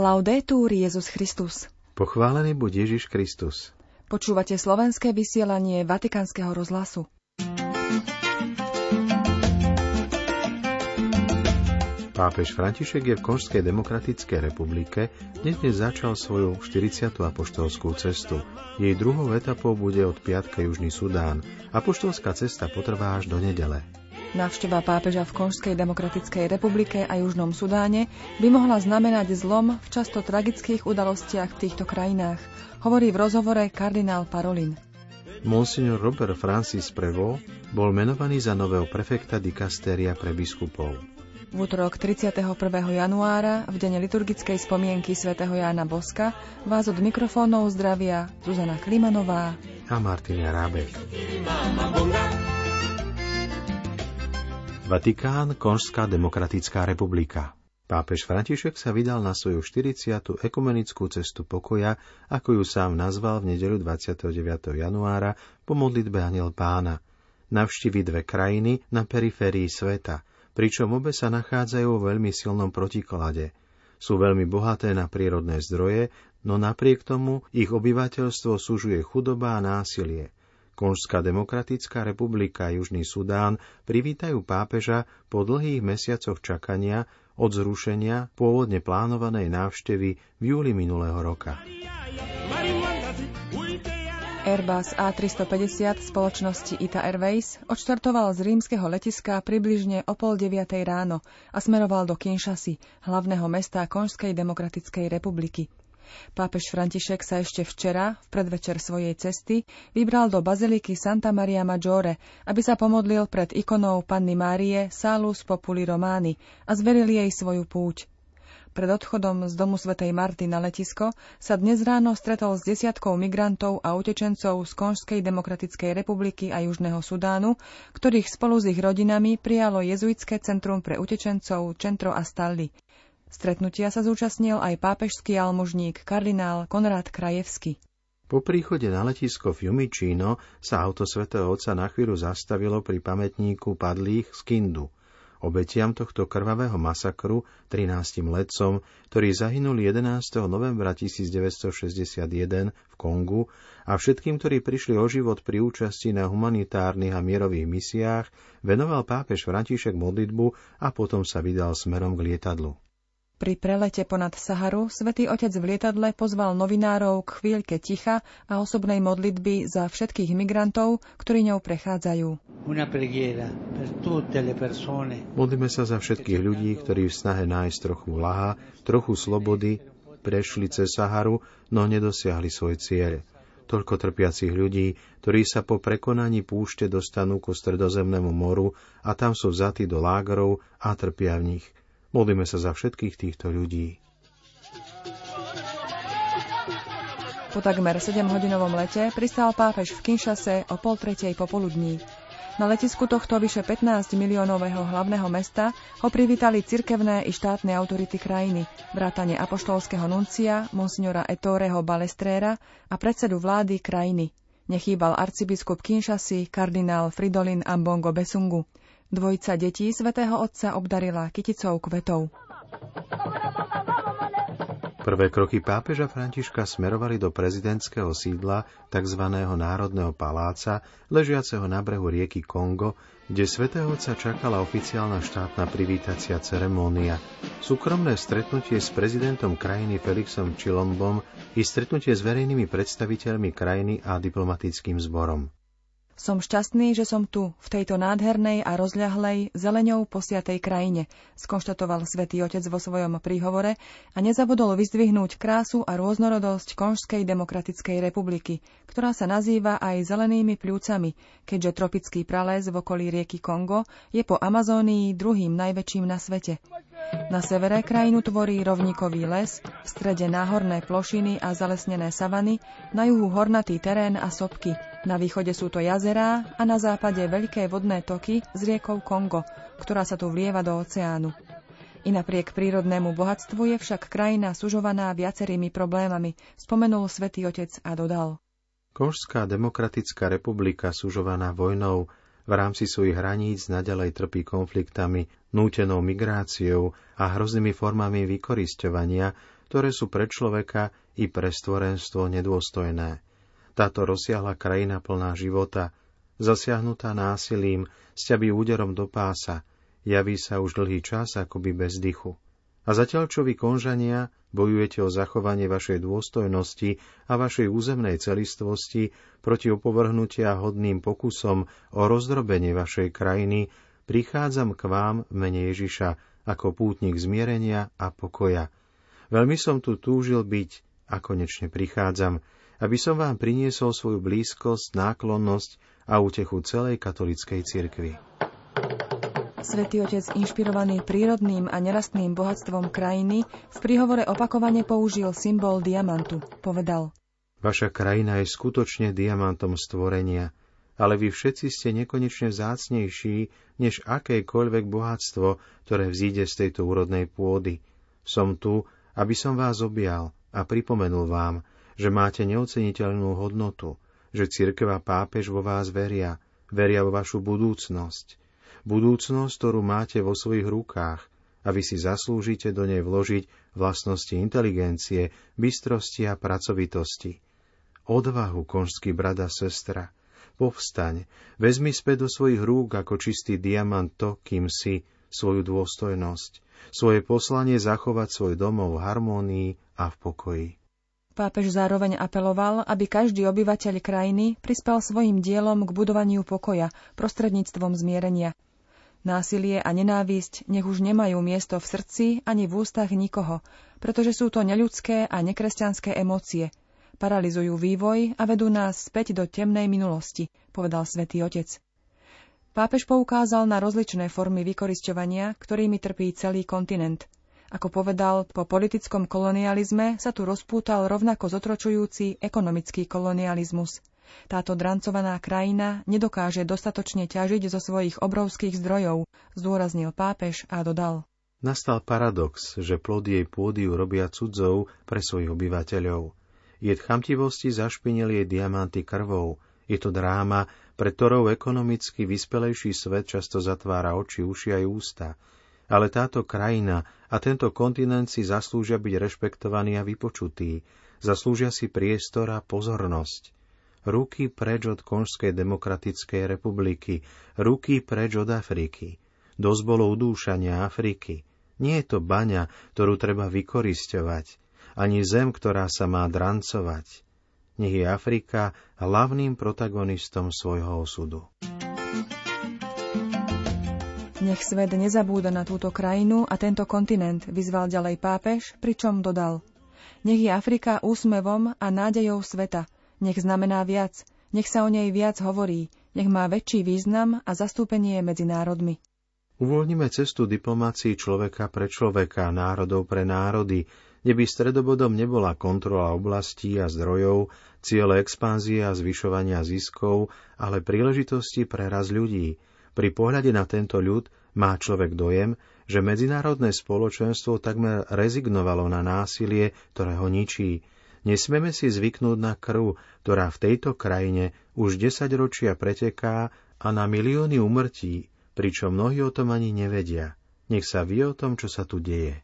Laudetur Jezus Christus. Pochválený buď Ježiš Kristus. Počúvate slovenské vysielanie Vatikánskeho rozhlasu. Pápež František je v Konžskej demokratickej republike, dnes dnes začal svoju 40. apoštolskú cestu. Jej druhou etapou bude od piatka Južný Sudán. Apoštolská cesta potrvá až do nedele. Návšteva pápeža v Konžskej demokratickej republike a Južnom Sudáne by mohla znamenať zlom v často tragických udalostiach v týchto krajinách, hovorí v rozhovore kardinál Parolin. Monsignor Robert Francis Prevo bol menovaný za nového prefekta dikastéria pre biskupov. V útorok 31. januára, v dene liturgickej spomienky svätého Jána Boska, vás od mikrofónov zdravia Zuzana Klimanová a Martina Rábek. Vatikán, Konžská demokratická republika. Pápež František sa vydal na svoju 40. ekumenickú cestu pokoja, ako ju sám nazval v nedeľu 29. januára po modlitbe Aniel pána. Navštívi dve krajiny na periférii sveta, pričom obe sa nachádzajú vo veľmi silnom protiklade. Sú veľmi bohaté na prírodné zdroje, no napriek tomu ich obyvateľstvo súžuje chudoba a násilie – Konžská demokratická republika a Južný Sudán privítajú pápeža po dlhých mesiacoch čakania od zrušenia pôvodne plánovanej návštevy v júli minulého roka. Airbus A350 spoločnosti ITA Airways odštartoval z rímskeho letiska približne o pol deviatej ráno a smeroval do Kinshasy, hlavného mesta Konžskej demokratickej republiky. Pápež František sa ešte včera, v predvečer svojej cesty, vybral do baziliky Santa Maria Maggiore, aby sa pomodlil pred ikonou Panny Márie Salus Populi Romány a zveril jej svoju púť. Pred odchodom z domu svätej Marty na letisko sa dnes ráno stretol s desiatkou migrantov a utečencov z Konžskej demokratickej republiky a Južného Sudánu, ktorých spolu s ich rodinami prijalo jezuitské centrum pre utečencov Centro Astalli. Stretnutia sa zúčastnil aj pápežský almužník kardinál Konrad Krajevsky. Po príchode na letisko Fiumicino sa auto svätého Otca na chvíľu zastavilo pri pamätníku padlých z Kindu. Obetiam tohto krvavého masakru 13 letcom, ktorí zahynuli 11. novembra 1961 v Kongu a všetkým, ktorí prišli o život pri účasti na humanitárnych a mierových misiách, venoval pápež František modlitbu a potom sa vydal smerom k lietadlu. Pri prelete ponad Saharu svätý Otec v lietadle pozval novinárov k chvíľke ticha a osobnej modlitby za všetkých migrantov, ktorí ňou prechádzajú. Modlíme sa za všetkých ľudí, ktorí v snahe nájsť trochu laha, trochu slobody, prešli cez Saharu, no nedosiahli svoj cieľ. Toľko trpiacich ľudí, ktorí sa po prekonaní púšte dostanú ku stredozemnému moru a tam sú vzatí do lágrov a trpia v nich – Modlíme sa za všetkých týchto ľudí. Po takmer 7-hodinovom lete pristal pápež v Kinshase o pol tretej popoludní. Na letisku tohto vyše 15 miliónového hlavného mesta ho privítali cirkevné i štátne autority krajiny, vrátane apoštolského nuncia, monsignora Ettoreho Balestréra a predsedu vlády krajiny. Nechýbal arcibiskup Kinshasy, kardinál Fridolin Ambongo Besungu. Dvojica detí svätého Otca obdarila kyticou kvetov. Prvé kroky pápeža Františka smerovali do prezidentského sídla tzv. Národného paláca, ležiaceho na brehu rieky Kongo, kde svätého Otca čakala oficiálna štátna privítacia ceremónia. Súkromné stretnutie s prezidentom krajiny Felixom Čilombom i stretnutie s verejnými predstaviteľmi krajiny a diplomatickým zborom. Som šťastný, že som tu, v tejto nádhernej a rozľahlej, zeleňou posiatej krajine, skonštatoval svätý Otec vo svojom príhovore a nezabudol vyzdvihnúť krásu a rôznorodosť Konžskej demokratickej republiky, ktorá sa nazýva aj zelenými pľúcami, keďže tropický prales v okolí rieky Kongo je po Amazónii druhým najväčším na svete. Na severe krajinu tvorí rovníkový les, v strede náhorné plošiny a zalesnené savany, na juhu hornatý terén a sopky – na východe sú to jazerá a na západe veľké vodné toky s riekou Kongo, ktorá sa tu vlieva do oceánu. I napriek prírodnému bohatstvu je však krajina sužovaná viacerými problémami, spomenul svätý Otec a dodal. Konžská demokratická republika sužovaná vojnou v rámci svojich hraníc nadalej trpí konfliktami, nútenou migráciou a hroznými formami vykorisťovania, ktoré sú pre človeka i pre stvorenstvo nedôstojné. Táto rozsiahla krajina plná života, zasiahnutá násilím, sťabí úderom do pása, javí sa už dlhý čas akoby bez dychu. A zatiaľ, čo vy konžania bojujete o zachovanie vašej dôstojnosti a vašej územnej celistvosti proti opovrhnutia hodným pokusom o rozdrobenie vašej krajiny, prichádzam k vám v mene Ježiša ako pútnik zmierenia a pokoja. Veľmi som tu túžil byť a konečne prichádzam, aby som vám priniesol svoju blízkosť, náklonnosť a útechu celej katolickej cirkvi. Svetý Otec, inšpirovaný prírodným a nerastným bohatstvom krajiny, v príhovore opakovane použil symbol diamantu. Povedal Vaša krajina je skutočne diamantom stvorenia, ale vy všetci ste nekonečne vzácnejší než akékoľvek bohatstvo, ktoré vzíde z tejto úrodnej pôdy. Som tu, aby som vás objal a pripomenul vám, že máte neoceniteľnú hodnotu, že cirkev a pápež vo vás veria, veria vo vašu budúcnosť, budúcnosť, ktorú máte vo svojich rukách a vy si zaslúžite do nej vložiť vlastnosti inteligencie, bystrosti a pracovitosti. Odvahu, konžský brada sestra, povstaň, vezmi späť do svojich rúk ako čistý diamant to, kým si, svoju dôstojnosť, svoje poslanie zachovať svoj domov v harmónii a v pokoji. Pápež zároveň apeloval, aby každý obyvateľ krajiny prispel svojim dielom k budovaniu pokoja prostredníctvom zmierenia. Násilie a nenávisť nech už nemajú miesto v srdci ani v ústach nikoho, pretože sú to neľudské a nekresťanské emócie. Paralizujú vývoj a vedú nás späť do temnej minulosti, povedal svätý Otec. Pápež poukázal na rozličné formy vykorisťovania, ktorými trpí celý kontinent. Ako povedal, po politickom kolonializme sa tu rozpútal rovnako zotročujúci ekonomický kolonializmus – táto drancovaná krajina nedokáže dostatočne ťažiť zo svojich obrovských zdrojov, zdôraznil pápež a dodal. Nastal paradox, že plod jej pôdy robia cudzov pre svojich obyvateľov. Jed chamtivosti zašpinil jej diamanty krvou. Je to dráma, pre ktorou ekonomicky vyspelejší svet často zatvára oči, uši aj ústa. Ale táto krajina a tento kontinent si zaslúžia byť rešpektovaní a vypočutí. Zaslúžia si priestor a pozornosť ruky preč od Konžskej demokratickej republiky, ruky preč od Afriky. Dosť bolo udúšania Afriky. Nie je to baňa, ktorú treba vykorisťovať, ani zem, ktorá sa má drancovať. Nech je Afrika hlavným protagonistom svojho osudu. Nech svet nezabúda na túto krajinu a tento kontinent, vyzval ďalej pápež, pričom dodal. Nech je Afrika úsmevom a nádejou sveta – nech znamená viac, nech sa o nej viac hovorí, nech má väčší význam a zastúpenie medzi národmi. Uvoľníme cestu diplomácii človeka pre človeka, národov pre národy, kde by stredobodom nebola kontrola oblastí a zdrojov, ciele expanzie a zvyšovania ziskov, ale príležitosti pre raz ľudí. Pri pohľade na tento ľud má človek dojem, že medzinárodné spoločenstvo takmer rezignovalo na násilie, ktoré ho ničí, Nesmieme si zvyknúť na krv, ktorá v tejto krajine už desaťročia preteká a na milióny umrtí, pričom mnohí o tom ani nevedia. Nech sa vie o tom, čo sa tu deje.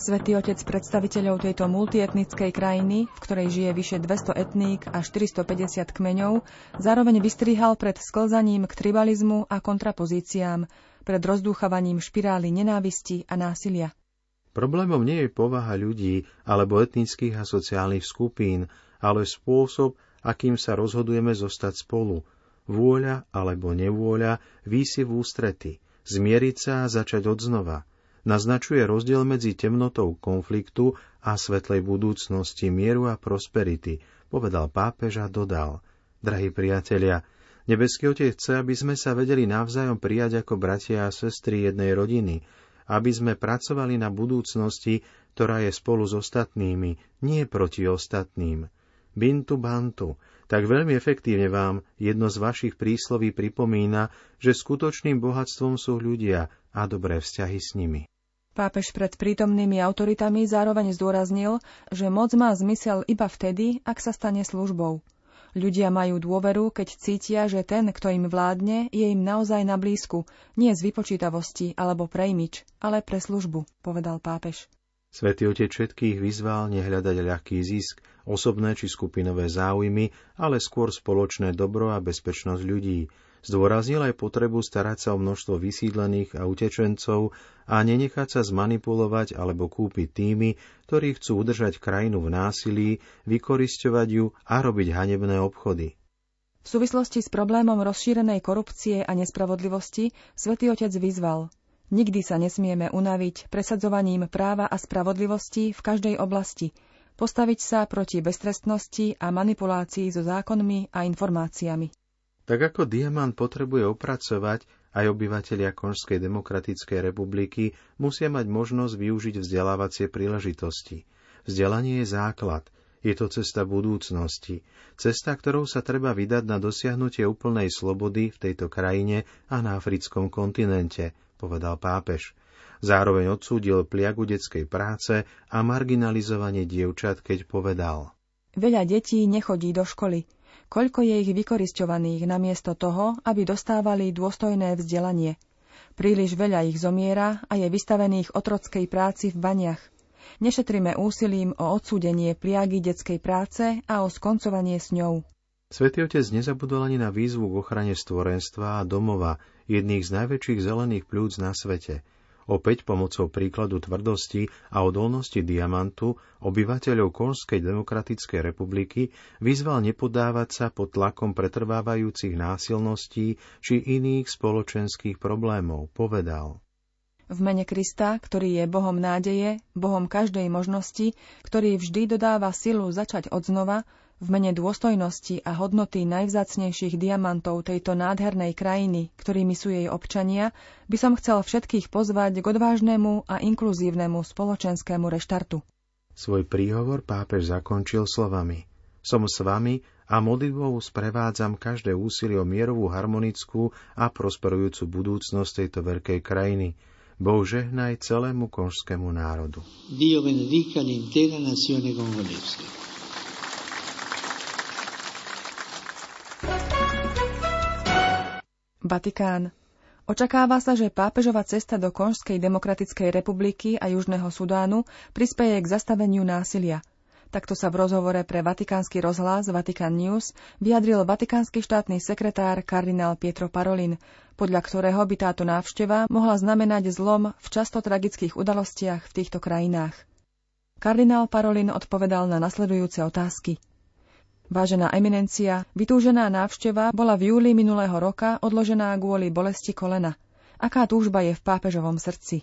Svetý otec predstaviteľov tejto multietnickej krajiny, v ktorej žije vyše 200 etník a 450 kmeňov, zároveň vystrihal pred sklzaním k tribalizmu a kontrapozíciám, pred rozdúchavaním špirály nenávisti a násilia. Problémom nie je povaha ľudí alebo etnických a sociálnych skupín, ale spôsob, akým sa rozhodujeme zostať spolu. Vôľa alebo nevôľa výsi v ústrety, zmieriť sa a začať odznova. Naznačuje rozdiel medzi temnotou konfliktu a svetlej budúcnosti, mieru a prosperity, povedal pápež a dodal. Drahí priatelia, Nebeský Otec chce, aby sme sa vedeli navzájom prijať ako bratia a sestry jednej rodiny, aby sme pracovali na budúcnosti, ktorá je spolu s ostatnými, nie proti ostatným. Bintu Bantu, tak veľmi efektívne vám jedno z vašich prísloví pripomína, že skutočným bohatstvom sú ľudia a dobré vzťahy s nimi. Pápež pred prítomnými autoritami zároveň zdôraznil, že moc má zmysel iba vtedy, ak sa stane službou. Ľudia majú dôveru, keď cítia, že ten, kto im vládne, je im naozaj na blízku, nie z vypočítavosti alebo pre imič, ale pre službu, povedal pápež. Svetý Otec všetkých vyzval nehľadať ľahký zisk, osobné či skupinové záujmy, ale skôr spoločné dobro a bezpečnosť ľudí. Zdôraznil aj potrebu starať sa o množstvo vysídlených a utečencov a nenechať sa zmanipulovať alebo kúpiť tými, ktorí chcú udržať krajinu v násilí, vykorisťovať ju a robiť hanebné obchody. V súvislosti s problémom rozšírenej korupcie a nespravodlivosti svätý Otec vyzval – Nikdy sa nesmieme unaviť presadzovaním práva a spravodlivosti v každej oblasti, postaviť sa proti beztrestnosti a manipulácii so zákonmi a informáciami. Tak ako diamant potrebuje opracovať, aj obyvateľia Konžskej demokratickej republiky musia mať možnosť využiť vzdelávacie príležitosti. Vzdelanie je základ, je to cesta budúcnosti, cesta, ktorou sa treba vydať na dosiahnutie úplnej slobody v tejto krajine a na africkom kontinente, povedal pápež. Zároveň odsúdil pliagu detskej práce a marginalizovanie dievčat, keď povedal. Veľa detí nechodí do školy. Koľko je ich vykoristovaných namiesto toho, aby dostávali dôstojné vzdelanie. Príliš veľa ich zomiera a je vystavených otrockej práci v baniach. Nešetrime úsilím o odsúdenie pliagy detskej práce a o skoncovanie s ňou. Svetý otec nezabudol ani na výzvu k ochrane stvorenstva a domova, jedných z najväčších zelených pľúc na svete. Opäť pomocou príkladu tvrdosti a odolnosti diamantu obyvateľov Konskej demokratickej republiky vyzval nepodávať sa pod tlakom pretrvávajúcich násilností či iných spoločenských problémov. Povedal. V mene Krista, ktorý je Bohom nádeje, Bohom každej možnosti, ktorý vždy dodáva silu začať odznova, v mene dôstojnosti a hodnoty najvzácnejších diamantov tejto nádhernej krajiny, ktorými sú jej občania, by som chcel všetkých pozvať k odvážnemu a inkluzívnemu spoločenskému reštartu. Svoj príhovor pápež zakončil slovami Som s vami a modlitbou sprevádzam každé úsilie o mierovú, harmonickú a prosperujúcu budúcnosť tejto veľkej krajiny. Boh žehnaj celému konžskému národu. Dio benedica l'intera nazione congolese. Vatikán. Očakáva sa, že pápežová cesta do Konžskej demokratickej republiky a Južného Sudánu prispeje k zastaveniu násilia. Takto sa v rozhovore pre Vatikánsky rozhlas Vatican News vyjadril vatikánsky štátny sekretár kardinál Pietro Parolin, podľa ktorého by táto návšteva mohla znamenať zlom v často tragických udalostiach v týchto krajinách. Kardinál Parolin odpovedal na nasledujúce otázky. Vážená eminencia, vytúžená návšteva bola v júli minulého roka odložená kvôli bolesti kolena. Aká túžba je v pápežovom srdci?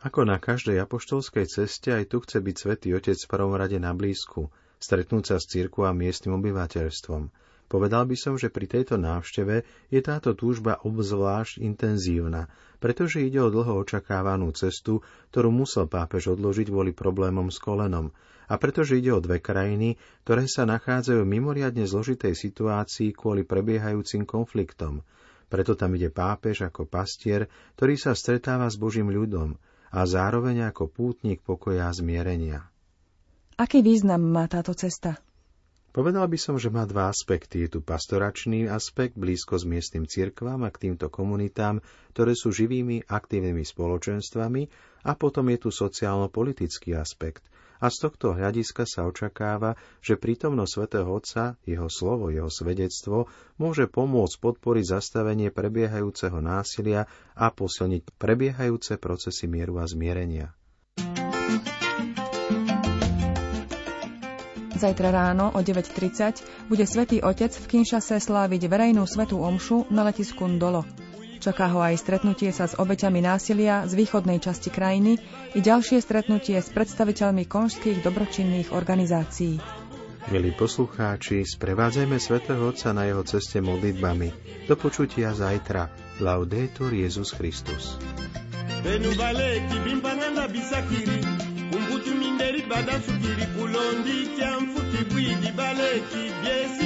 Ako na každej apoštolskej ceste, aj tu chce byť svätý Otec v prvom rade na blízku, stretnúť sa s cirkvou a miestnym obyvateľstvom. Povedal by som, že pri tejto návšteve je táto túžba obzvlášť intenzívna, pretože ide o dlho očakávanú cestu, ktorú musel pápež odložiť kvôli problémom s kolenom, a pretože ide o dve krajiny, ktoré sa nachádzajú v mimoriadne zložitej situácii kvôli prebiehajúcim konfliktom. Preto tam ide pápež ako pastier, ktorý sa stretáva s Božím ľudom a zároveň ako pútnik pokoja a zmierenia. Aký význam má táto cesta? Povedal by som, že má dva aspekty. Je tu pastoračný aspekt, blízko s miestnym cirkvám a k týmto komunitám, ktoré sú živými, aktívnymi spoločenstvami, a potom je tu sociálno-politický aspekt, a z tohto hľadiska sa očakáva, že prítomnosť svätého Otca, jeho slovo, jeho svedectvo môže pomôcť podporiť zastavenie prebiehajúceho násilia a posilniť prebiehajúce procesy mieru a zmierenia. Zajtra ráno o 9.30 bude svätý Otec v Kinšase sláviť verejnú svetú omšu na letisku Ndolo. Čaká ho aj stretnutie sa s obeťami násilia z východnej časti krajiny i ďalšie stretnutie s predstaviteľmi konžských dobročinných organizácií. Milí poslucháči, sprevádzajme svätého Otca na jeho ceste modlitbami. Do počutia zajtra. Laudetur Jezus Christus. Kumputu minderi badansu kiri kulondi kya mfuki bwidi baleki byesi